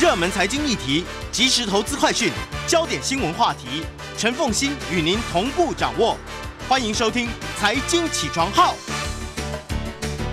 热门财经议题、即时投资快讯、焦点新闻话题，陈凤欣与您同步掌握。欢迎收听《财经起床号》。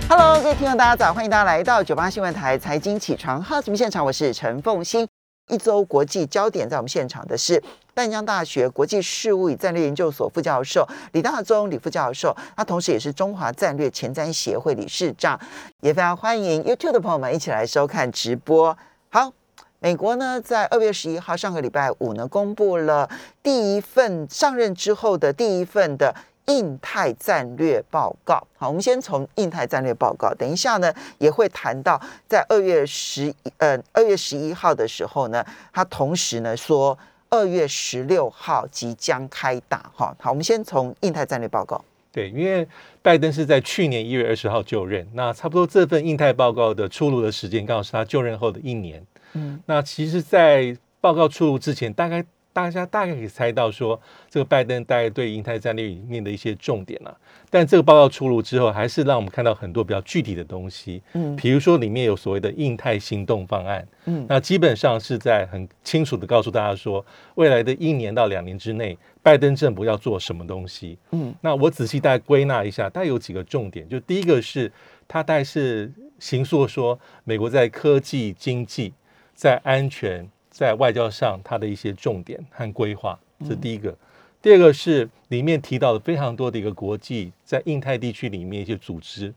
Hello，各位听众，大家早，欢迎大家来到九八新闻台财经起床号节目现场，我是陈凤欣。一周国际焦点，在我们现场的是淡江大学国际事务与战略研究所副教授李大中李副教授，他同时也是中华战略前瞻协会理事长，也非常欢迎 YouTube 的朋友们一起来收看直播。好。美国呢，在二月十一号上个礼拜五呢，公布了第一份上任之后的第一份的印太战略报告。好，我们先从印太战略报告，等一下呢也会谈到，在二月十呃二月十一号的时候呢，他同时呢说二月十六号即将开打。哈，好，我们先从印太战略报告。对，因为拜登是在去年一月二十号就任，那差不多这份印太报告的出炉的时间，刚好是他就任后的一年。嗯，那其实，在报告出炉之前，大概大家大概可以猜到说，这个拜登大概对印太战略里面的一些重点啊。但这个报告出炉之后，还是让我们看到很多比较具体的东西。嗯，比如说里面有所谓的印太行动方案。嗯，那基本上是在很清楚的告诉大家说，未来的一年到两年之内，拜登政府要做什么东西。嗯，那我仔细大概归纳一下，大概有几个重点。就第一个是，它大概是形塑说，美国在科技、经济。在安全、在外交上，它的一些重点和规划，这是第一个。第二个是里面提到的非常多的一个国际在印太地区里面一些组织，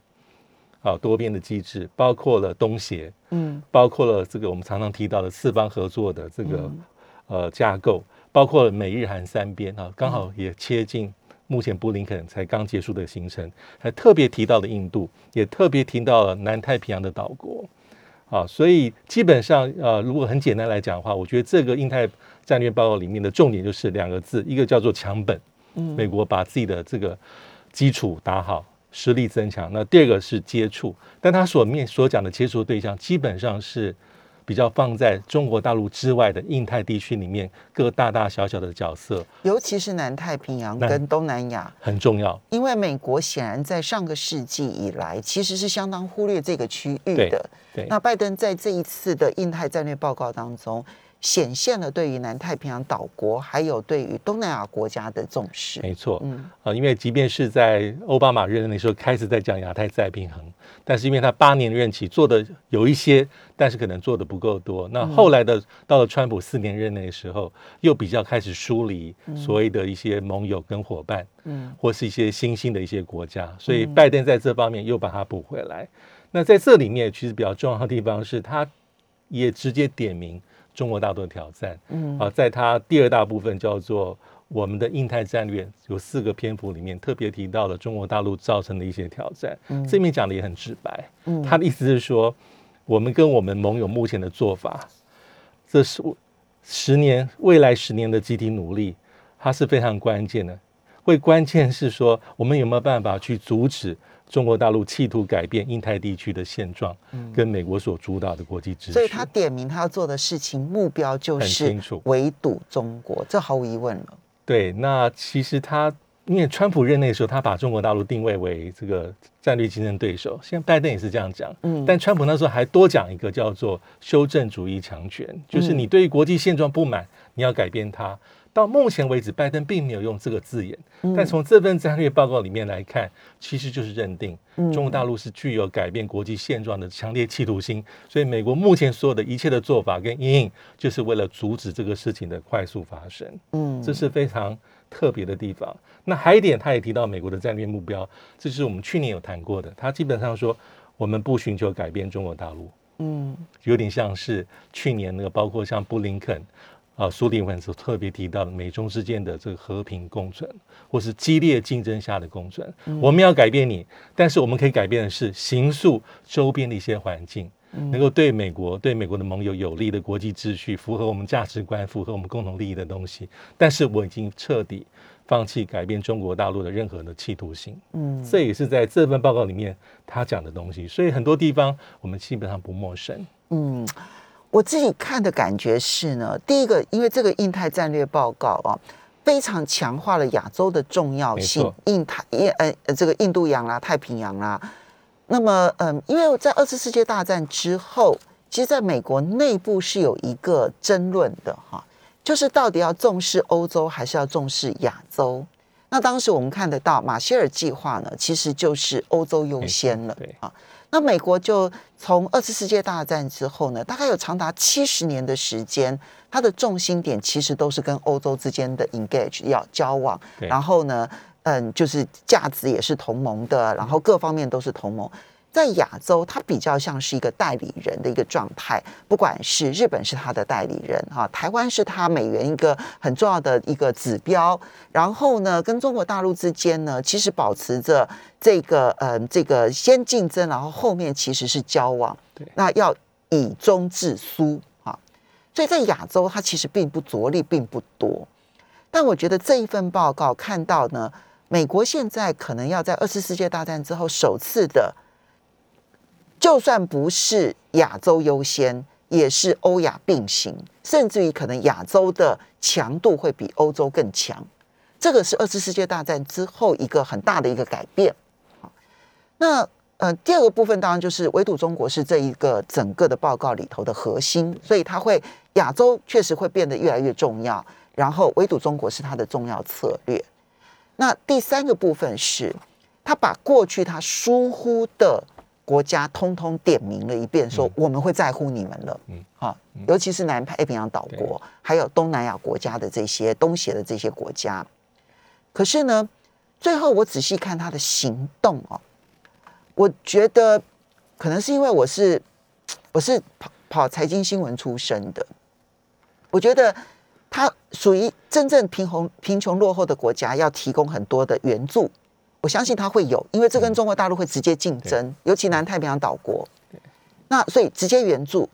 啊，多边的机制，包括了东协，嗯，包括了这个我们常常提到的四方合作的这个呃架构，包括了美日韩三边啊，刚好也切近目前布林肯才刚结束的行程，还特别提到了印度，也特别提到了南太平洋的岛国。啊，所以基本上，呃，如果很简单来讲的话，我觉得这个印太战略报告里面的重点就是两个字，一个叫做强本，嗯，美国把自己的这个基础打好，实力增强。那第二个是接触，但他所面所讲的接触对象，基本上是比较放在中国大陆之外的印太地区里面各大大小小的角色，尤其是南太平洋跟东南亚很重要。因为美国显然在上个世纪以来，其实是相当忽略这个区域的。对那拜登在这一次的印太战略报告当中，显现了对于南太平洋岛国还有对于东南亚国家的重视。没错，嗯啊，因为即便是在奥巴马任内的时候开始在讲亚太再平衡，但是因为他八年任期做的有一些，但是可能做的不够多。那后来的到了川普四年任内的时候，又比较开始疏离所谓的一些盟友跟伙伴，嗯，或是一些新兴的一些国家，所以拜登在这方面又把它补回来。那在这里面，其实比较重要的地方是，他也直接点名中国大陆的挑战。嗯，啊，在他第二大部分叫做我们的印太战略，有四个篇幅里面特别提到了中国大陆造成的一些挑战。嗯，这面讲的也很直白。嗯，他的意思是说，我们跟我们盟友目前的做法，这是十年未来十年的集体努力，它是非常关键的。会关键是说，我们有没有办法去阻止？中国大陆企图改变印太地区的现状，跟美国所主导的国际秩序，所以他点名他要做的事情目标就是围堵中国，这毫无疑问了。对，那其实他因为川普任内的时候，他把中国大陆定位为这个战略竞争对手，现在拜登也是这样讲。嗯，但川普那时候还多讲一个叫做修正主义强权，就是你对于国际现状不满，你要改变它。到目前为止，拜登并没有用这个字眼，但从这份战略报告里面来看，其实就是认定中国大陆是具有改变国际现状的强烈企图心。所以，美国目前所有的一切的做法跟阴影，就是为了阻止这个事情的快速发生。嗯，这是非常特别的地方。那还一点，他也提到美国的战略目标，这是我们去年有谈过的。他基本上说，我们不寻求改变中国大陆。嗯，有点像是去年那个，包括像布林肯。啊，苏利文所特别提到的美中之间的这个和平共存，或是激烈竞争下的共存，我们要改变你，但是我们可以改变的是形塑周边的一些环境，能够对美国、对美国的盟友有利的国际秩序，符合我们价值观、符合我们共同利益的东西。但是我已经彻底放弃改变中国大陆的任何的企图心。嗯，这也是在这份报告里面他讲的东西，所以很多地方我们基本上不陌生。嗯。我自己看的感觉是呢，第一个，因为这个印太战略报告啊，非常强化了亚洲的重要性，印太印呃这个印度洋啦、太平洋啦。那么，嗯，因为在二次世界大战之后，其实在美国内部是有一个争论的哈，就是到底要重视欧洲还是要重视亚洲？那当时我们看得到马歇尔计划呢，其实就是欧洲优先了，对啊。那美国就从二次世界大战之后呢，大概有长达七十年的时间，它的重心点其实都是跟欧洲之间的 engage 要交往，然后呢，嗯，就是价值也是同盟的，然后各方面都是同盟。在亚洲，它比较像是一个代理人的一个状态，不管是日本是它的代理人哈，台湾是它美元一个很重要的一个指标，然后呢，跟中国大陆之间呢，其实保持着这个呃这个先竞争，然后后面其实是交往，那要以中制苏啊，所以在亚洲它其实并不着力并不多，但我觉得这一份报告看到呢，美国现在可能要在二次世界大战之后首次的。就算不是亚洲优先，也是欧亚并行，甚至于可能亚洲的强度会比欧洲更强。这个是二次世界大战之后一个很大的一个改变。那呃，第二个部分当然就是围堵中国是这一个整个的报告里头的核心，所以它会亚洲确实会变得越来越重要，然后围堵中国是它的重要策略。那第三个部分是，他把过去他疏忽的。国家通通点名了一遍，说我们会在乎你们了。嗯，好，尤其是南太平洋岛国，还有东南亚国家的这些东协的这些国家。可是呢，最后我仔细看他的行动哦，我觉得可能是因为我是我是跑跑财经新闻出身的，我觉得他属于真正贫穷贫穷落后的国家，要提供很多的援助。我相信它会有，因为这跟中国大陆会直接竞争，尤其南太平洋岛国。那所以直接援助，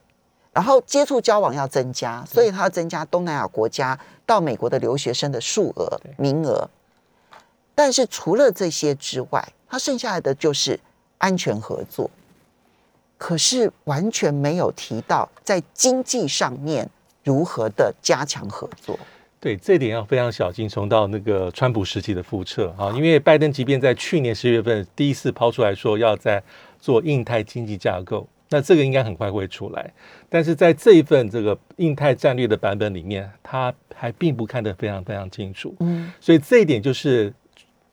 然后接触交往要增加，所以它要增加东南亚国家到美国的留学生的数额名额。但是除了这些之外，它剩下来的就是安全合作，可是完全没有提到在经济上面如何的加强合作。对这点要非常小心，重到那个川普时期的复测啊！因为拜登即便在去年十月份第一次抛出来说要在做印太经济架构，那这个应该很快会出来。但是在这一份这个印太战略的版本里面，他还并不看得非常非常清楚。嗯，所以这一点就是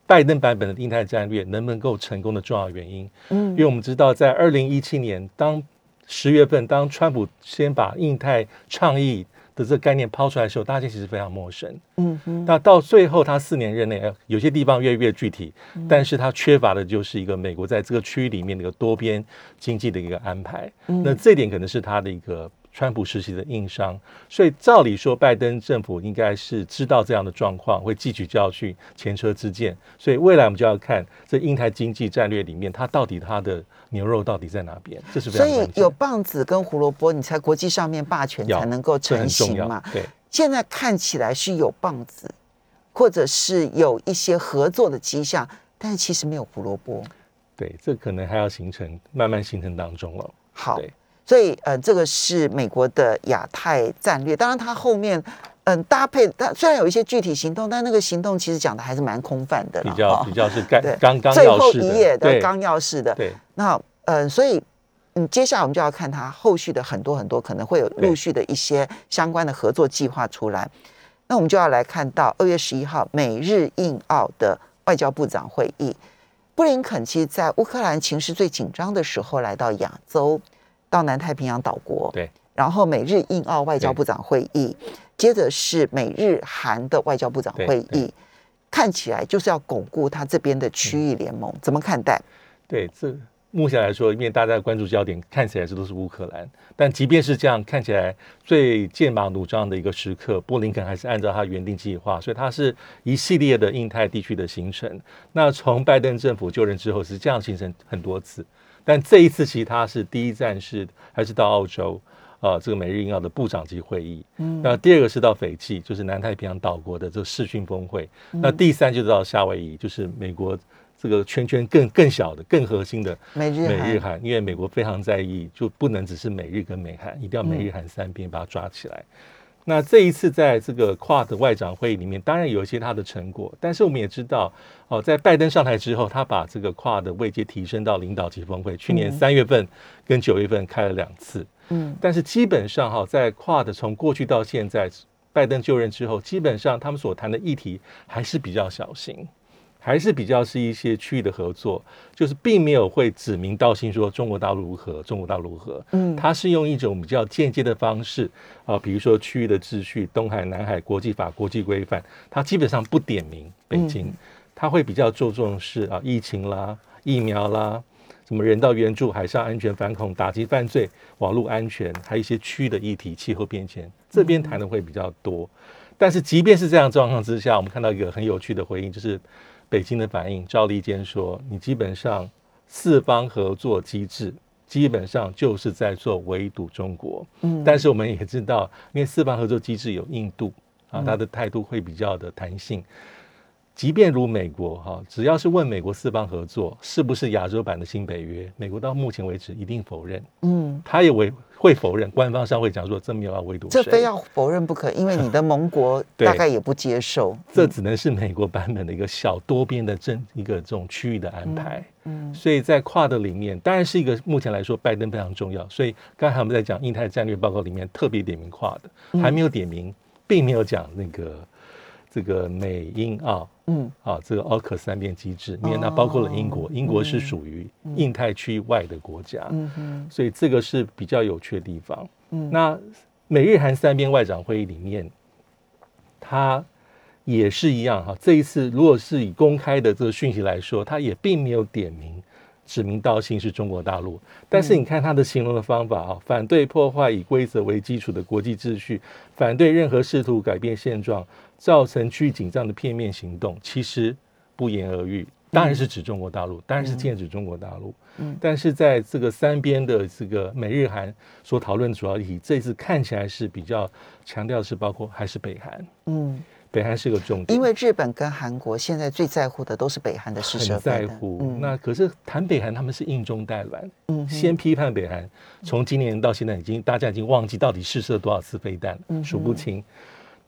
拜登版本的印太战略能不能够成功的重要原因。嗯，因为我们知道，在二零一七年当十月份，当川普先把印太倡议。的这个概念抛出来的时候，大家其实非常陌生。嗯哼。那到最后，他四年任内，有些地方越来越具体，但是他缺乏的就是一个美国在这个区域里面的一个多边经济的一个安排。那这点可能是他的一个川普时期的硬伤。所以照理说，拜登政府应该是知道这样的状况，会汲取教训，前车之鉴。所以未来我们就要看这英台经济战略里面，它到底它的。牛肉到底在哪边？这是所以有棒子跟胡萝卜，你才国际上面霸权才能够成型嘛。对，现在看起来是有棒子，或者是有一些合作的迹象，但是其实没有胡萝卜。对，这可能还要形成，慢慢形成当中了。好，所以呃，这个是美国的亚太战略。当然，它后面嗯搭配，它虽然有一些具体行动，但那个行动其实讲的还是蛮空泛的，比较比较是刚刚刚最后一页的纲要式的。对。那呃，所以嗯，接下来我们就要看它后续的很多很多可能会有陆续的一些相关的合作计划出来。那我们就要来看到二月十一号美日印澳的外交部长会议，布林肯其实在乌克兰情势最紧张的时候来到亚洲，到南太平洋岛国。对。然后美日印澳外交部长会议，接着是美日韩的外交部长会议，看起来就是要巩固他这边的区域联盟，怎么看待？对，这目前来说，因为大家的关注焦点看起来这都是乌克兰，但即便是这样，看起来最剑拔弩张的一个时刻，布林肯还是按照他原定计划，所以他是一系列的印太地区的行程。那从拜登政府就任之后是这样形成很多次，但这一次其实他是第一站是还是到澳洲啊，这个美日印澳的部长级会议。嗯，那第二个是到斐济，就是南太平洋岛国的这个视讯峰会。那第三就是到夏威夷，就是美国。这个圈圈更更小的、更核心的美日美日韩，因为美国非常在意，就不能只是美日跟美韩，一定要美日韩三边把它抓起来。那这一次在这个跨的外长会议里面，当然有一些他的成果，但是我们也知道，哦，在拜登上台之后，他把这个跨的位阶提升到领导级峰会，去年三月份跟九月份开了两次。嗯。但是基本上哈，在跨的从过去到现在，拜登就任之后，基本上他们所谈的议题还是比较小心，还是比较是一些区域的合作，就是并没有会指名道姓说中国大陆如何，中国大陆如何，嗯它是用一种比较间接的方式啊，比如说区域的秩序、东海、南海国际法、国际规范，它基本上不点名北京，它会比较注重是啊疫情啦、疫苗啦。什么人道援助、海上安全反恐、打击犯罪、网络安全，还有一些区域的议题、气候变迁，这边谈的会比较多。但是即便是这样状况之下，我们看到一个很有趣的回应，就是北京的反应。赵立坚说：“你基本上四方合作机制，基本上就是在做围堵中国。嗯但是我们也知道，因为四方合作机制有印度啊，他的态度会比较的弹性。即便如美国哈，只要是问美国四方合作是不是亚洲版的新北约，美国到目前为止一定否认，嗯，他也为会否认，官方上会讲说这没有要围堵，这非要否认不可，因为你的盟国 大概也不接受。这只能是美国版本的一个小多边的政一个这种区域的安排。嗯所以在跨的里面，当然是一个目前来说拜登非常重要。所以刚才我们在讲印太战略报告里面特别点名跨的，还没有点名，并没有讲那个这个美英澳嗯啊这个奥克三边机制，因为它包括了英国，英国是属于印太区外的国家。嗯哼所以这个是比较有趣的地方。嗯那美日韩三边外长会议里面，它也是一样哈。这一次如果是以公开的这个讯息来说，它也并没有点名。指名道姓是中国大陆，但是你看它的形容的方法啊，反对破坏以规则为基础的国际秩序，反对任何试图改变现状、造成区域紧张的片面行动，其实不言而喻。当然是指中国大陆，当然是剑指中国大陆。嗯。但是在这个三边的这个美日韩所讨论主要议题，这次看起来是比较强调的是包括还是北韩，嗯，北韩是个重点，因为日本跟韩国现在最在乎的都是北韩的施舍很在乎。嗯。那可是谈北韩，他们是硬中带软，嗯先批判北韩，从今年到现在已经大家已经忘记到底试射多少次飞弹，数不清。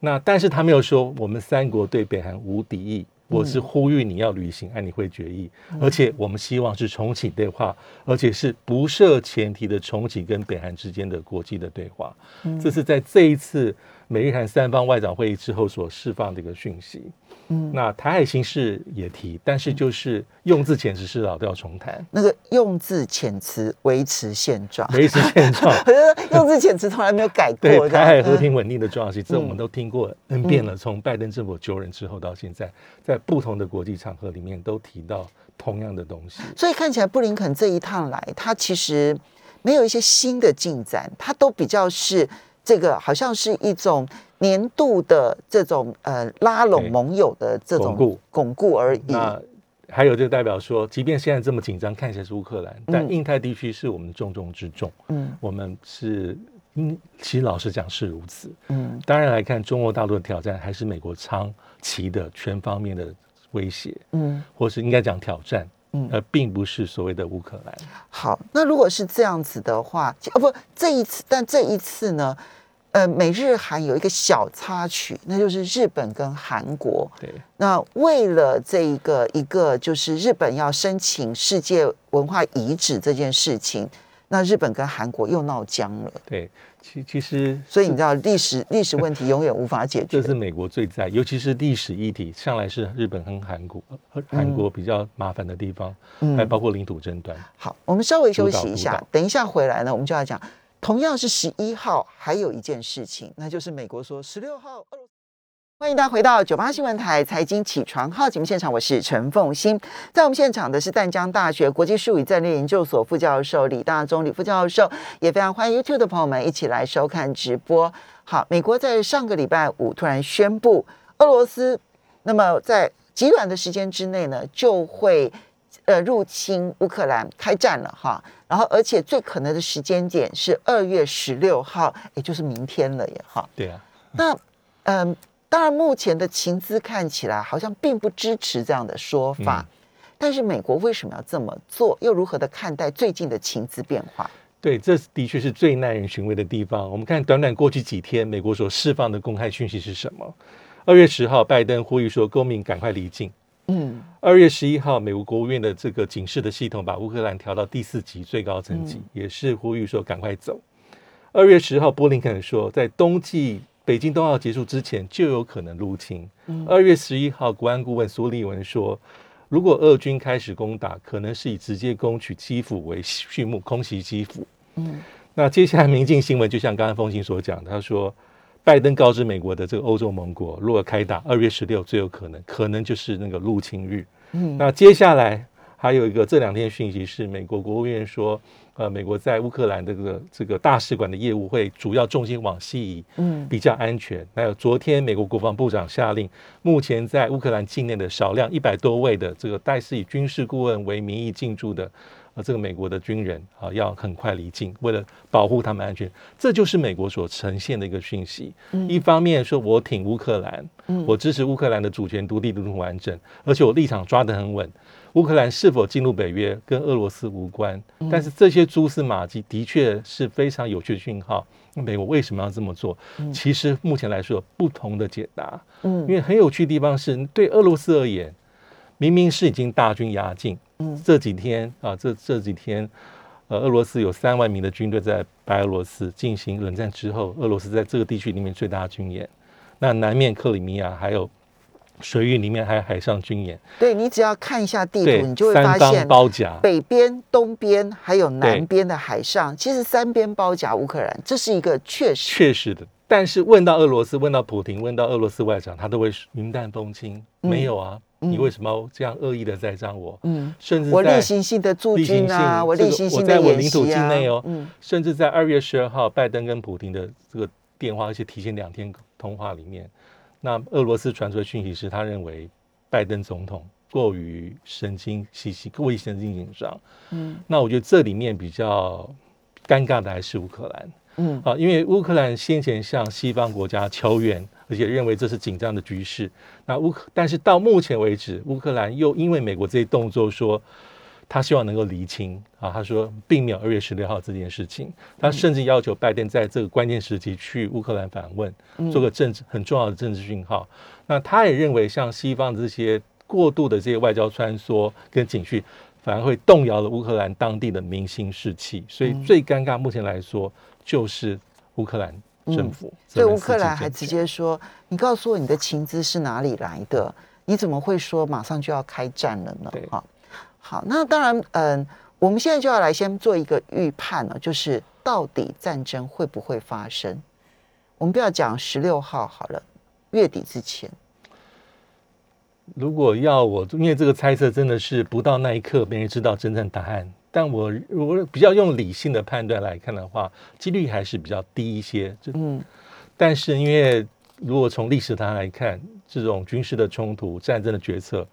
那但是他没有说我们三国对北韩无敌意。我是呼吁你要履行安理会决议，而且我们希望是重启对话，而且是不设前提的重启跟北韩之间的国际的对话。这是在这一次美日韩三方外长会议之后所释放的一个讯息。嗯那台海形势也提，但是就是用字遣词是老调重弹，那个用字遣词维持现状，维持现状。我觉得用字遣词从来没有改过。对台海和嗯平稳定的重要性，这我们都听过 N 遍了。从拜登政府就任之后到现在，在不同的国际场合里面都提到同样的东西。所以看起来布林肯这一趟来，他其实没有一些新的进展，他都比较是这个好像是一种年度的这种呃拉拢盟友的这种巩固巩固而已。那还有就代表说，即便现在这么紧张，看起来是乌克兰，但嗯印太地区是我们重中之重。嗯我们是，嗯，其实老实讲是如此。嗯当然来看，中国大陆的挑战还是美国长期的全方面的威胁，嗯，或是应该讲挑战，嗯而并不是所谓的乌克兰。好，那如果是这样子的话，哦不，这一次，但这一次呢，呃，美日韩有一个小插曲，那就是日本跟韩国。对，那为了这一个一个就是日本要申请世界文化遗址这件事情，那日本跟韩国又闹僵了。对，其其实所以你知道历史历史问题永远无法解决这。是美国最在，尤其是历史议题，向来是日本跟韩国、和韩国比较麻烦的地方，嗯还包括领土争端。好，我们稍微休息一下，等一下回来呢，我们就要讲，同样是十一号，还有一件事情，那就是美国说十六号。欢迎大家回到九八新闻台财经起床号节目现场，我是陈凤欣。在我们现场的是淡江大学国际术语战略研究所副教授李大中李副教授，也非常欢迎 YouTube 的朋友们一起来收看直播。好，美国在上个礼拜五突然宣布，俄罗斯那么在极短的时间之内呢，就会呃入侵乌克兰开战了哈。然后，而且最可能的时间点是二月十六号，也就是明天了耶哈。对啊，那嗯、当然目前的情资看起来好像并不支持这样的说法，但是美国为什么要这么做？又如何的看待最近的情资变化？对，这的确是最耐人寻味的地方。我们看短短过去几天，美国所释放的公开讯息是什么？二月十号，拜登呼吁说公民赶快离境。嗯二月十一号，美国国务院的这个警示的系统把乌克兰调到第四级最高层级，也是呼吁说赶快走。二月十号，波林肯说，在冬季北京冬奥结束之前就有可能入侵。二月十一号，国安顾问苏利文说，如果俄军开始攻打，可能是以直接攻取基辅为序幕，空袭基辅。嗯，那接下来民进新闻就像刚刚风行所讲，他说，拜登告知美国的这个欧洲盟国，如果开打，二月十六最有可能，可能就是那个入侵日。嗯，那接下来。还有一个这两天讯息是，美国国务院说，呃，美国在乌克兰这个这个大使馆的业务会主要重心往西移，嗯，比较安全。还有昨天美国国防部长下令，目前在乌克兰境内的少量一百多位的这个代是以军事顾问为名义进驻的，呃，这个美国的军人啊，要很快离境，为了保护他们安全。这就是美国所呈现的一个讯息。一方面说我挺乌克兰，我支持乌克兰的主权、独立、独立完整，而且我立场抓得很稳。乌克兰是否进入北约跟俄罗斯无关，但是这些蛛丝马迹的确是非常有趣的讯号。美国为什么要这么做？其实目前来说有不同的解答。嗯，因为很有趣的地方是对俄罗斯而言，明明是已经大军压境。嗯，这几天啊，这这几天，呃，俄罗斯有三万名的军队在白俄罗斯进行冷战之后，俄罗斯在这个地区里面最大的军演。那南面克里米亚还有。水域里面还有海上军演，对你只要看一下地图，你就会发现包夹北边、东边还有南边的海上，其实三边包夹乌克兰，这是一个确实确实的。但是问到俄罗斯，问到普京，问到俄罗斯外长，他都会云淡风轻，没有啊，你为什么这样恶意的栽赃我？嗯，甚至我例行性的驻军啊，我例行性的演习啊，嗯，甚至在二月十二号，拜登跟普京的这个电话，而且提前两天通话里面。那俄罗斯传出的讯息是，他认为拜登总统过于神经兮兮，过于神经紧张。嗯，那我觉得这里面比较尴尬的还是乌克兰。嗯，啊，因为乌克兰先前向西方国家求援，而且认为这是紧张的局势。那乌克，但是到目前为止，乌克兰又因为美国这些动作说。他希望能够厘清啊，他说并没有二月十六号这件事情，他甚至要求拜登在这个关键时期去乌克兰访问，做个政治很重要的政治讯号。那他也认为，像西方这些过度的这些外交穿梭跟警讯，反而会动摇了乌克兰当地的民心士气。所以最尴尬，目前来说就是乌克兰政府。对乌克兰还直接说：“你告诉我你的情资是哪里来的？你怎么会说马上就要开战了呢？”哈。好，那当然，嗯，我们现在就要来先做一个预判了，就是到底战争会不会发生？我们不要讲十六号好了，月底之前。如果要我，因为这个猜测真的是不到那一刻没人知道真正答案，但我如果比较用理性的判断来看的话，几率还是比较低一些。嗯，但是因为如果从历史上来看，这种军事的冲突、战争的决策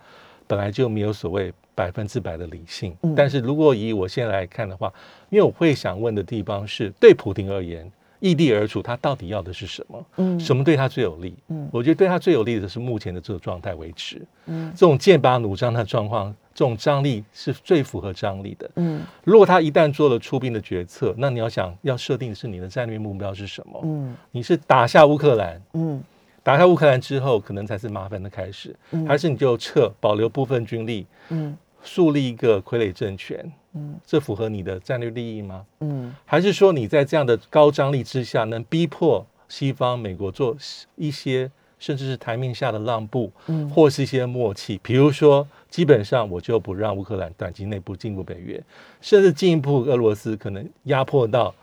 本来就没有所谓。百分之百的理性，但是如果以我现在来看的话，因为我会想问的地方是对普京而言，异地而处，他到底要的是什么？嗯，什么对他最有利？嗯，我觉得对他最有利的是目前的这个状态维持。嗯，这种剑拔弩张的状况，这种张力是最符合张力的。嗯，如果他一旦做了出兵的决策，那你要想要设定的是你的战略目标是什么？嗯，你是打下乌克兰？嗯。打下乌克兰之后，可能才是麻烦的开始，还是你就撤，保留部分军力，嗯，树立一个傀儡政权，嗯，这符合你的战略利益吗？嗯，还是说你在这样的高张力之下，能逼迫西方美国做一些甚至是台面下的让步，嗯，或是一些默契，比如说，基本上我就不让乌克兰短期内部进入北约，甚至进一步俄罗斯可能压迫到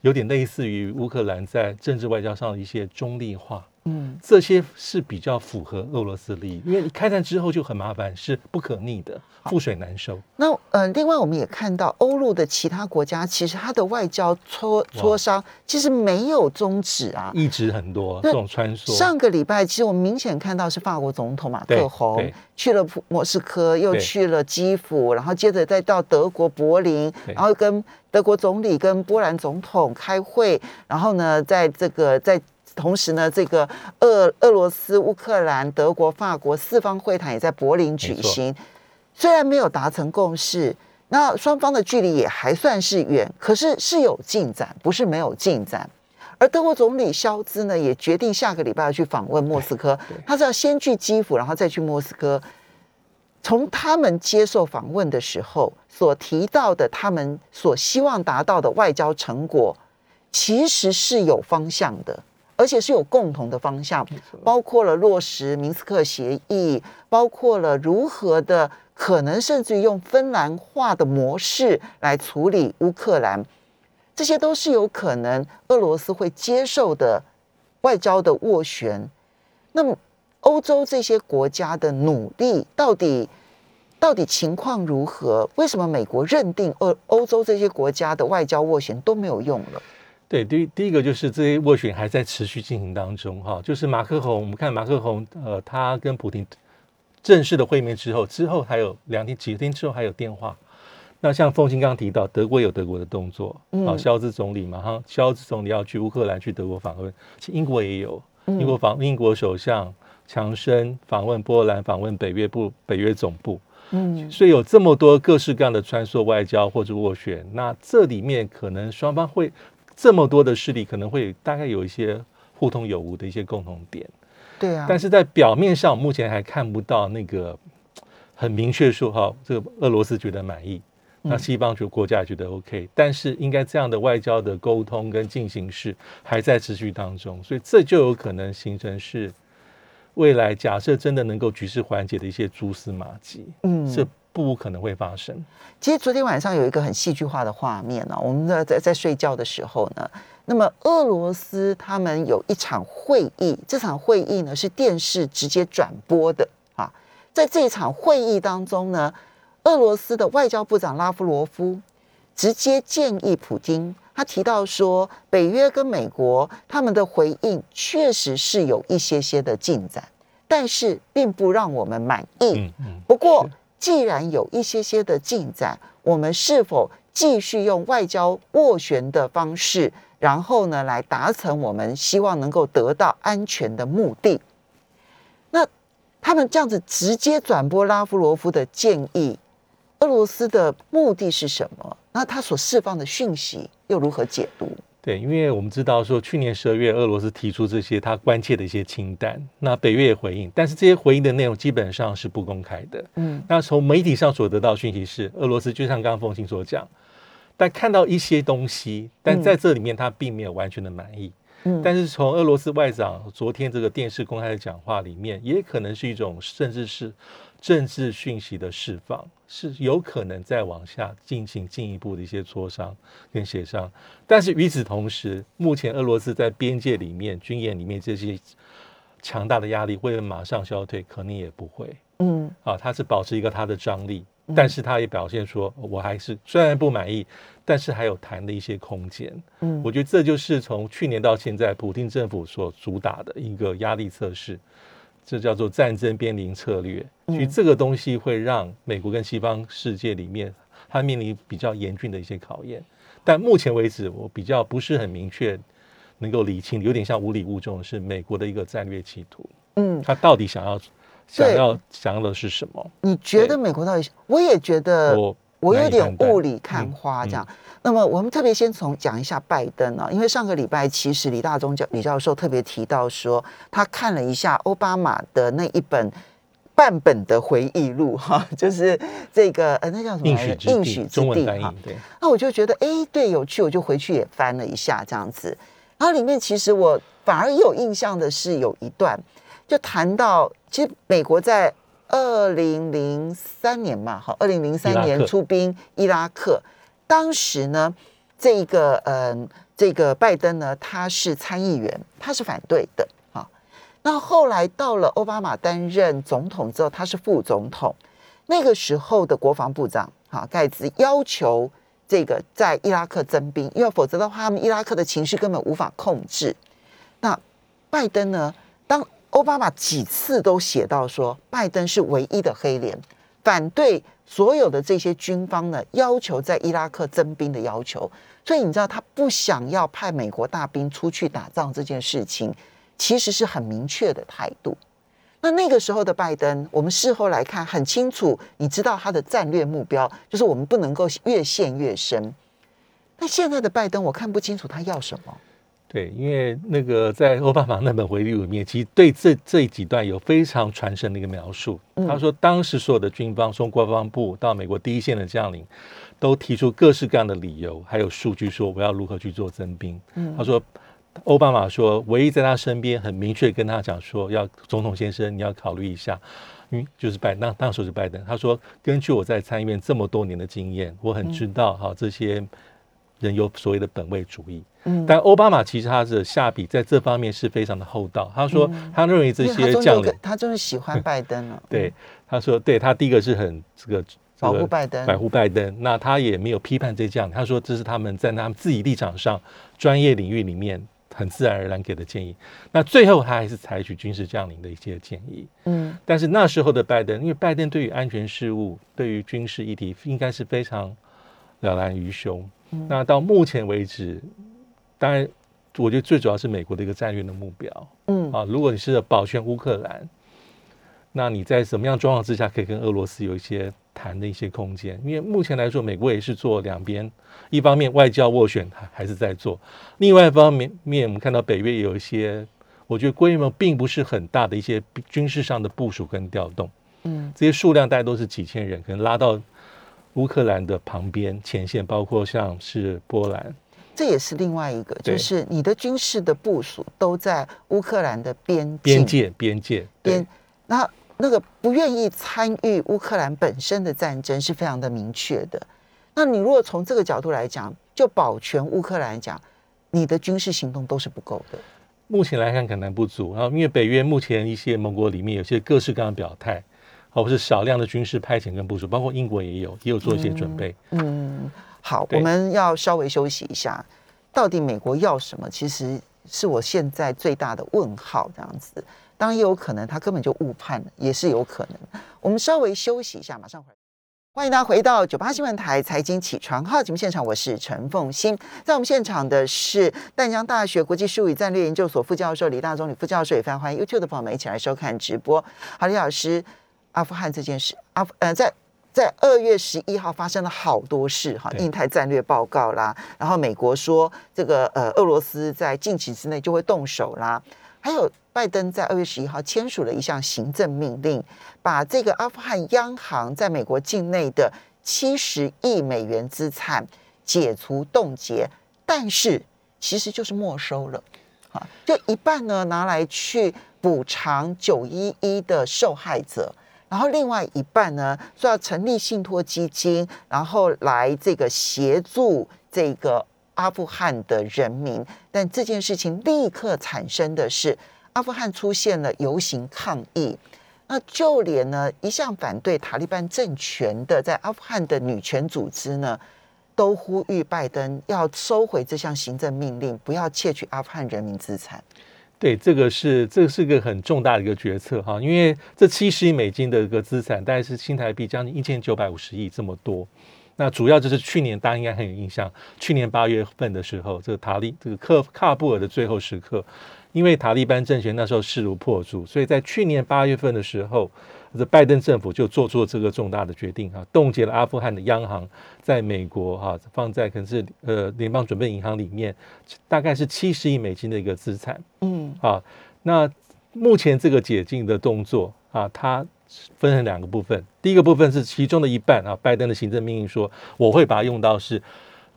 有点类似于乌克兰在政治外交上的一些中立化。嗯，这些是比较符合俄罗斯利益，因为你开战之后就很麻烦，是不可逆的，覆水难收。那嗯，另外我们也看到欧陆的其他国家，其实它的外交磋磋商其实没有终止啊，一直很多这种穿梭。上个礼拜，其实我们明显看到是法国总统马克宏去了莫斯科，又去了基辅，然后接着再到德国柏林，然后跟德国总理跟波兰总统开会，然后呢，在这个在。同时呢，这个俄俄罗斯、乌克兰、德国、法国四方会谈也在柏林举行。虽然没有达成共识，那双方的距离也还算是远，可是是有进展，不是没有进展。而德国总理肖兹呢，也决定下个礼拜要去访问莫斯科。他是要先去基辅，然后再去莫斯科。从他们接受访问的时候所提到的，他们所希望达到的外交成果。其实是有方向的，而且是有共同的方向，包括了落实明斯克协议，包括了如何的可能，甚至于用芬兰化的模式来处理乌克兰，这些都是有可能俄罗斯会接受的外交的斡旋。那么，欧洲这些国家的努力到底？到底情况如何？为什么美国认定欧欧洲这些国家的外交斡旋都没有用了？对，第一第一个就是这些斡旋还在持续进行当中，哈，就是马克宏，我们看马克宏，呃，他跟普京正式的会面之后，之后还有两天几天之后还有电话。那像凤青刚刚提到，德国有德国的动作，啊，肖兹总理嘛，哈，肖兹总理要去乌克兰去德国访问，其实英国也有，英国访英国首相强生访问波兰，访问北约部北约总部。嗯，所以有这么多各式各样的穿梭外交或者斡旋，那这里面可能双方会这么多的势力，可能会大概有一些互通有无的一些共同点。对啊，但是在表面上目前还看不到那个很明确说哈，这个俄罗斯觉得满意，那西方就国家觉得 OK，但是应该这样的外交的沟通跟进行式还在持续当中，所以这就有可能形成是。未来假设真的能够局势缓解的一些蛛丝马迹，嗯，这不可能会发生。其实昨天晚上有一个很戏剧化的画面呢，我们在在在睡觉的时候呢，那么俄罗斯他们有一场会议，这场会议呢是电视直接转播的啊，在这一场会议当中呢，俄罗斯的外交部长拉夫罗夫直接建议普京。他提到说，北约跟美国他们的回应确实是有一些些的进展，但是并不让我们满意。不过，既然有一些些的进展，我们是否继续用外交斡旋的方式，然后呢，来达成我们希望能够得到安全的目的？那他们这样子直接转播拉夫罗夫的建议，俄罗斯的目的是什么？那他所释放的讯息又如何解读？对，因为我们知道说，去年十二月俄罗斯提出这些他关切的一些清单，那北约也回应，但是这些回应的内容基本上是不公开的。嗯，那从媒体上所得到讯息是，俄罗斯就像刚刚凤清所讲，但看到一些东西，但在这里面他并没有完全的满意。嗯，但是从俄罗斯外长昨天这个电视公开的讲话里面，也可能是一种甚至是。政治讯息的释放是有可能再往下进行进一步的一些磋商跟协商，但是与此同时，目前俄罗斯在边界里面军演里面这些强大的压力会马上消退，可能也不会。嗯，啊，他是保持一个他的张力，但是他也表现说，我还是虽然不满意，但是还有谈的一些空间。嗯，我觉得这就是从去年到现在，普京政府所主打的一个压力测试。这叫做战争边临策略，所以这个东西会让美国跟西方世界里面，它面临比较严峻的一些考验。但目前为止，我比较不是很明确能够理清，有点像无礼物重，是美国的一个战略企图。嗯，他到底想要想要想要的是什么？你觉得美国到底？我也觉得。我我有点雾里看花这样。那么我们特别先从讲一下拜登啊，因为上个礼拜其实李大中教李教授特别提到说，他看了一下奥巴马的那一本半本的回忆录哈，就是这个呃那叫什么应许应许之地哈。对。那我就觉得哎对有趣，我就回去也翻了一下这样子。然后里面其实我反而有印象的是有一段，就谈到其实美国在。二零零三年嘛，好，二零零三年出兵伊拉克，当时呢，这个嗯，这个拜登呢，他是参议员，他是反对的啊。那后来到了奥巴马担任总统之后，他是副总统，那个时候的国防部长啊，盖茨要求这个在伊拉克增兵，因为否则的话，他们伊拉克的情绪根本无法控制。那拜登呢，当奥巴马几次都写到说，拜登是唯一的黑脸，反对所有的这些军方呢要求在伊拉克增兵的要求。所以你知道他不想要派美国大兵出去打仗这件事情，其实是很明确的态度。那那个时候的拜登，我们事后来看很清楚，你知道他的战略目标就是我们不能够越陷越深。那现在的拜登，我看不清楚他要什么。对，因为那个在奥巴马那本回忆录里面，其实对这这几段有非常传神的一个描述。他说，当时所有的军方，从国防部到美国第一线的将领，都提出各式各样的理由，还有数据说我要如何去做增兵。他说，奥巴马说，唯一在他身边很明确跟他讲说，要总统先生你要考虑一下，因为就是拜那当时是拜登。他说，根据我在参议院这么多年的经验，我很知道哈这些。人有所谓的本位主义，嗯，但奥巴马其实他的下笔在这方面是非常的厚道。他说，他认为这些将领，他就是喜欢拜登了。对，他说，对他第一个是很这个保护拜登，保护拜登。那他也没有批判这些将领，他说这是他们在他们自己立场上专业领域里面很自然而然给的建议。那最后他还是采取军事将领的一些建议。嗯，但是那时候的拜登，因为拜登对于安全事务、对于军事议题应该是非常了然于胸。那到目前为止，当然，我觉得最主要是美国的一个战略的目标。嗯啊，如果你是保全乌克兰，那你在什么样状况之下可以跟俄罗斯有一些谈的一些空间？因为目前来说，美国也是做两边，一方面外交斡旋还还是在做，另外一方面面我们看到北约有一些，我觉得规模并不是很大的一些军事上的部署跟调动。嗯，这些数量大概都是几千人，可能拉到。乌克兰的旁边前线，包括像是波兰，这也是另外一个，就是你的军事的部署都在乌克兰的边边界边界边。那那个不愿意参与乌克兰本身的战争是非常的明确的。那你如果从这个角度来讲，就保全乌克兰讲，你的军事行动都是不够的。目前来看可能不足，然后因为北约目前一些盟国里面有些各式各样的表态。或是少量的军事派遣跟部署，包括英国也有，也有做一些准备。嗯，好，我们要稍微休息一下。到底美国要什么？其实是我现在最大的问号。这样子，当然也有可能他根本就误判了，也是有可能。我们稍微休息一下，马上回来。欢迎大家回到九八新闻台财经起床号节目现场，我是陈凤欣。在我们现场的是淡江大学国际事务与战略研究所副教授李大中李副教授，也非常欢迎 YouTube 的朋友们一起来收看直播。好，李老师。阿富汗这件事，阿富呃，在在二月十一号发生了好多事哈，印太战略报告啦，然后美国说这个呃俄罗斯在近期之内就会动手啦，还有拜登在二月十一号签署了一项行政命令，把这个阿富汗央行在美国境内的七十亿美元资产解除冻结，但是其实就是没收了，啊，就一半呢拿来去补偿九一一的受害者。然后另外一半呢，说要成立信托基金，然后来这个协助这个阿富汗的人民。但这件事情立刻产生的是，阿富汗出现了游行抗议。那就连呢一向反对塔利班政权的在阿富汗的女权组织呢，都呼吁拜登要收回这项行政命令，不要窃取阿富汗人民资产。对，这个是这是个很重大的一个决策哈，因为这七十亿美金的一个资产，大概是新台币将近一千九百五十亿这么多。那主要就是去年大家应该很有印象，去年八月份的时候，这个塔利这个克喀布尔的最后时刻，因为塔利班政权那时候势如破竹，所以在去年八月份的时候。这拜登政府就做出了这个重大的决定啊，冻结了阿富汗的央行在美国哈放在可能是呃联邦准备银行里面，大概是七十亿美金的一个资产。嗯，啊，那目前这个解禁的动作啊，它分成两个部分。第一个部分是其中的一半啊，拜登的行政命令说我会把它用到是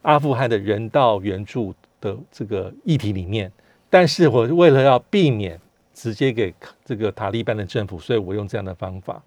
阿富汗的人道援助的这个议题里面，但是我为了要避免。直接给这个塔利班的政府，所以我用这样的方法，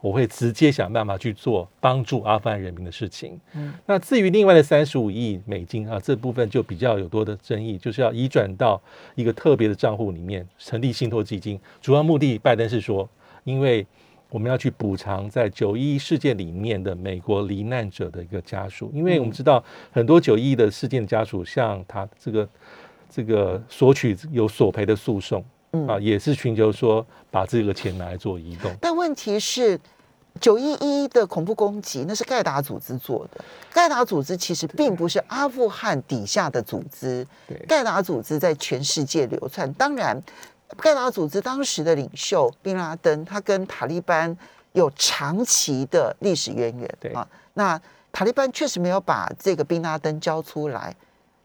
我会直接想办法去做帮助阿富汗人民的事情。嗯，那至于另外的三十五亿美金啊，这部分就比较有多的争议，就是要移转到一个特别的账户里面，成立信托基金。主要目的，拜登是说，因为我们要去补偿在九一事件里面的美国罹难者的一个家属，因为我们知道很多九一的事件的家属，向他这个这个索取有索赔的诉讼。啊，也是寻求说把这个钱拿来做移动，但问题是九一一的恐怖攻击那是盖达组织做的，盖达组织其实并不是阿富汗底下的组织，盖达组织在全世界流窜。当然，盖达组织当时的领袖宾拉登，他跟塔利班有长期的历史渊源。啊，那塔利班确实没有把这个宾拉登交出来，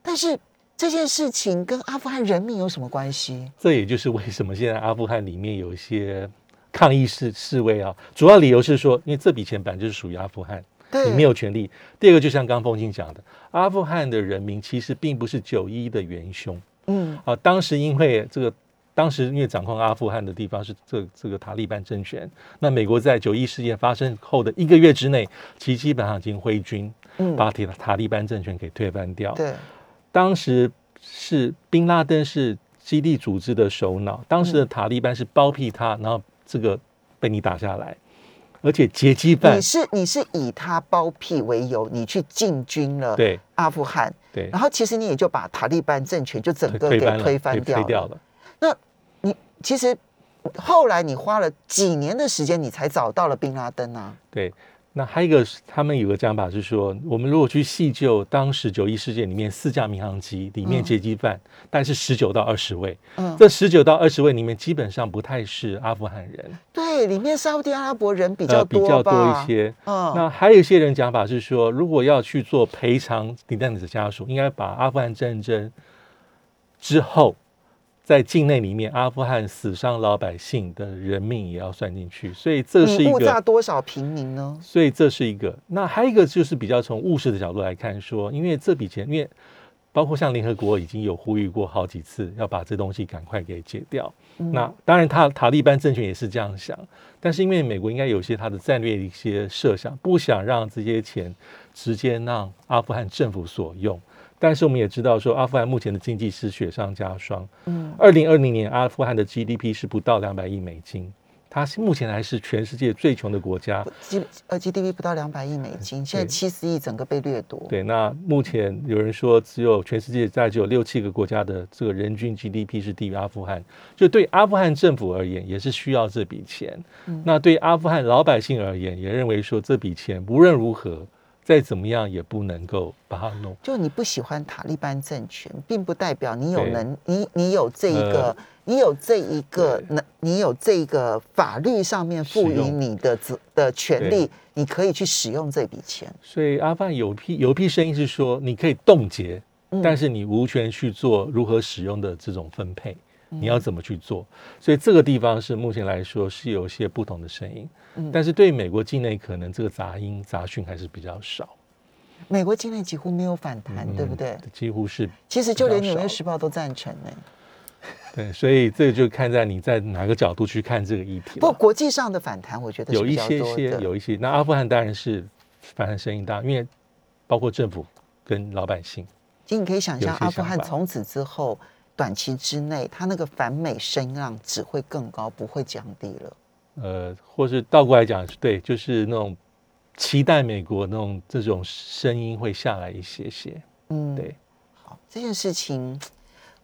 但是。这件事情跟阿富汗人民有什么关系？这也就是为什么现在阿富汗里面有一些抗议示示威啊，主要理由是说，因为这笔钱本来就是属于阿富汗，对，你没有权利。第二个，就像刚凤庆讲的，阿富汗的人民其实并不是九一的元凶。嗯，啊，当时因为这个，当时因为掌控阿富汗的地方是这这个塔利班政权，那美国在九一事件发生后的一个月之内，其基本上已经挥军，嗯把塔塔利班政权给推翻掉。对，当时是宾拉登是基地组织的首脑，当时的塔利班是包庇他，然后这个被你打下来，而且劫机犯你是你是以他包庇为由，你去进军了对阿富汗，对然后其实你也就把塔利班政权就整个给推翻掉推掉了。那。你其实后来你花了几年的时间，你才找到了宾拉登啊。对，那还有一个是，他们有个讲法是说，我们如果去细究当时九一事件里面四架民航机里面嗯劫机犯，大概是十九到二十位，嗯，这十九到二十位里面基本上不太是阿富汗人，对，里面沙特阿拉伯人比较呃，比较多一。些。嗯，那还有一些人讲法是说，如果要去做赔偿罹难者家属，应该把阿富汗战争之后在境内里面阿富汗死伤老百姓的人命也要算进去，所以这是一你误炸。多少平民呢？所以这是一个。那还有一个就是比较从务实的角度来看说，因为这笔钱，因为包括像联合国已经有呼吁过好几次，要把这东西赶快给解掉。嗯那当然，他塔利班政权也是这样想，但是因为美国应该有些他的战略一些设想，不想让这些钱直接让阿富汗政府所用。但是我们也知道说，阿富汗目前的经济是雪上加霜。嗯，二零二零年，阿富汗的 GDP 是不到两百亿美金，它是目前还是全世界最穷的国家。G 呃 GDP 不到两百亿美金，现在七十亿，整个被掠夺。对，那目前有人说，只有全世界大概只有六七个国家的这个人均 GDP 是低于阿富汗，就对阿富汗政府而言，也是需要这笔钱。那对阿富汗老百姓而言，也认为说这笔钱无论如何再怎么样也不能够把它弄。就你不喜欢塔利班政权，并不代表你有能，你你有这一个，呃你有这一个对能，你有这一个法律上面赋予你的责的权利，你可以去使用这笔钱。所以阿富汗有批有批声音是说，你可以冻结，嗯但是你无权去做如何使用的这种分配，你要怎么去做？所以这个地方是目前来说是有一些不同的声音，嗯但是对美国境内可能这个杂音杂讯还是比较少，美国境内几乎没有反弹，对不对？嗯？几乎是其实就连《纽约时报》都赞成呢。对，所以这个就看在你在哪个角度去看这个议题不过。国际上的反弹，我觉得有一些些。有一些，那阿富汗当然是反弹声音大，因为包括政府跟老百姓。其实你可以想象，阿富汗从此之后，短期之内，它那个反美声浪只会更高，不会降低了。呃，或是倒过来讲，对，就是那种期待美国那种这种声音会下来一些些。嗯，对，好，这件事情，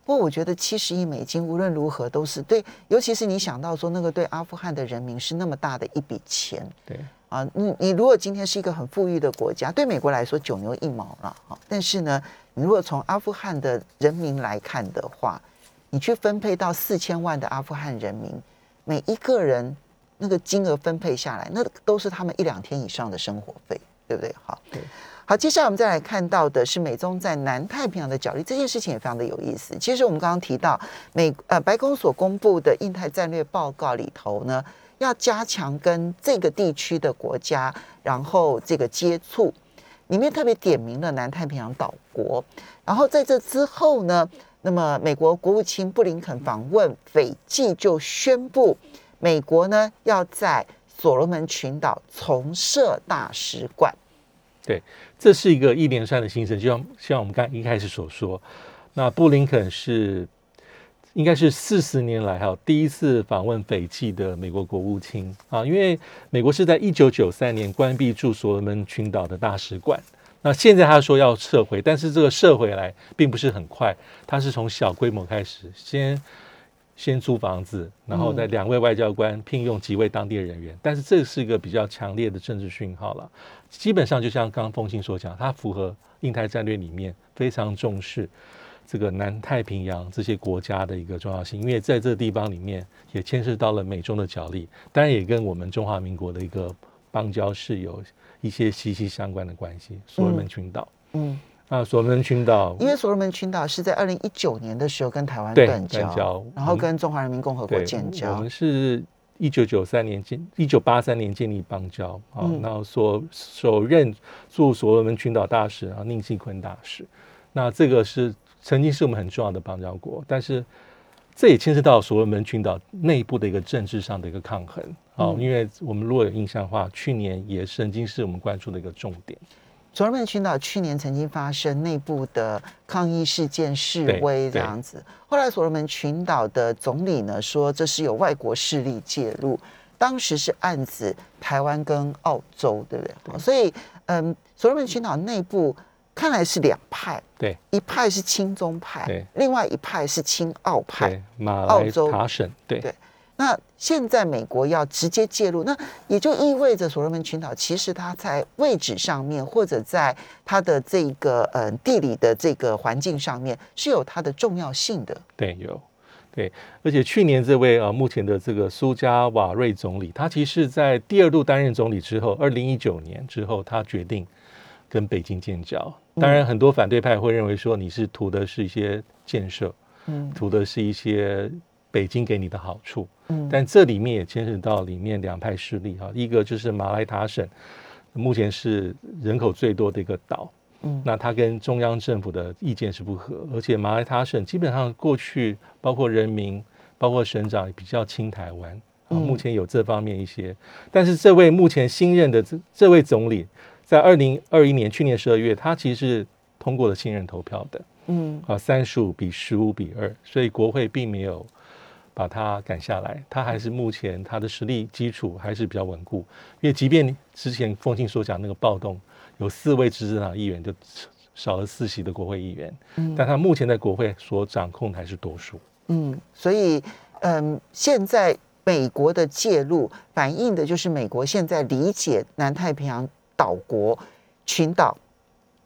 不过我觉得七十亿美金无论如何都是对，尤其是你想到说那个对阿富汗的人民是那么大的一笔钱对，啊，你你如果今天是一个很富裕的国家，对美国来说九牛一毛了哈，但是呢，你如果从阿富汗的人民来看的话，你去分配到四千万的阿富汗人民，每一个人那个金额分配下来，那都是他们一两天以上的生活费，对不对？好，对。好，接下来我们再来看到的是美中在南太平洋的角力，这件事情也非常的有意思。其实我们刚刚提到美呃白宫所公布的印太战略报告里头呢，要加强跟这个地区的国家，然后这个接触，里面特别点名了南太平洋岛国。然后在这之后呢，那么美国国务卿布林肯访问斐济就宣布，美国呢要在所罗门群岛重设大使馆。对，这是一个一连串的行程，就像像我们刚一开始所说，那布林肯是应该是四十年来哈第一次访问斐济的美国国务卿啊，因为美国是在一九九三年关闭驻所罗门群岛的大使馆。那现在他说要撤回，但是这个撤回来并不是很快，他是从小规模开始，先先租房子，然后再两位外交官聘用几位当地人员，但是这是一个比较强烈的政治讯号了。基本上就像刚刚风信所讲，它符合印太战略里面非常重视这个南太平洋这些国家的一个重要性，因为在这个地方里面也牵涉到了美中的角力，当然也跟我们中华民国的一个邦交是有一些息息相关的关系。所罗门群岛，嗯啊所罗门群岛，因为所罗门群岛是在二零一九年的时候跟台湾对断交，交然后跟中华人民共和国建交我们。是一九九三年建，一九八三年建立邦交啊，嗯然后所首任驻所罗门群岛大使啊宁信坤大使，那这个是曾经是我们很重要的邦交国，但是这也牵涉到所罗门群岛内部的一个政治上的一个抗衡啊，嗯因为我们如果有印象的话，去年也曾经是我们关注的一个重点。所罗门群岛去年曾经发生内部的抗议事件、示威这样子，后来所罗门群岛的总理呢说这是有外国势力介入，当时是案子台湾跟澳洲，对不对？所以，嗯，所罗门群岛内部看来是两派，对。一派是亲中派对，另外一派是亲澳派。对，马来澳洲。塔省，对。对。那现在美国要直接介入，那也就意味着所罗门群岛其实它在位置上面，或者在它的这个呃地理的这个环境上面是有它的重要性的。对，有，对，而且去年这位呃目前的这个苏加瓦瑞总理，他其实在第二度担任总理之后，二零一九年之后，他决定跟北京建交。当然，很多反对派会认为说你是图的是一些建设，嗯。图的是一些北京给你的好处，嗯。但这里面也牵涉到里面两派势力哈，一个就是马来塔省，目前是人口最多的一个岛，嗯。那它跟中央政府的意见是不合，而且马来塔省基本上过去包括人民、包括省长也比较亲台湾，目前有这方面一些，但是这位目前新任的这这位总理，在二零二一年去年十二月，他其实是通过了信任投票的，嗯啊，三十五比十五比二，所以国会并没有把他赶下来，他还是目前他的实力基础还是比较稳固。因为即便之前风信所讲那个暴动，有四位执政党议员就少了四席的国会议员，嗯但他目前在国会所掌控的还是多数。嗯，所以嗯，现在美国的介入反映的就是美国现在理解南太平洋岛国群岛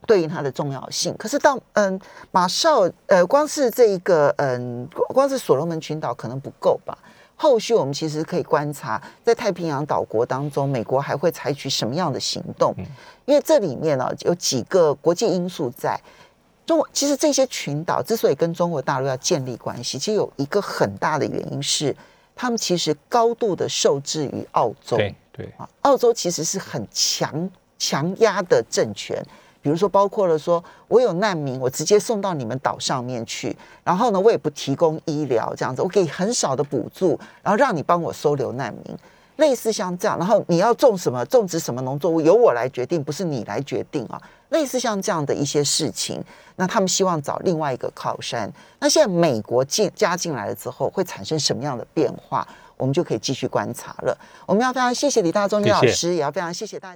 对于它的重要性。可是到嗯马绍呃，光是这一个嗯，光是所罗门群岛可能不够吧。后续我们其实可以观察，在太平洋岛国当中，美国还会采取什么样的行动？因为这里面呢、有几个国际因素在。中国其实这些群岛之所以跟中国大陆要建立关系，其实有一个很大的原因是，他们其实高度的受制于澳洲。对对啊，澳洲其实是很强强压的政权，比如说包括了说，我有难民，我直接送到你们岛上面去，然后呢，我也不提供医疗这样子，我给很少的补助，然后让你帮我收留难民，类似像这样，然后你要种什么，种植什么农作物，由我来决定，不是你来决定啊，类似像这样的一些事情，那他们希望找另外一个靠山。那现在美国进加进来了之后，会产生什么样的变化？我们就可以继续观察了。我们要非常谢谢李大中李老师，也要非常谢谢大家。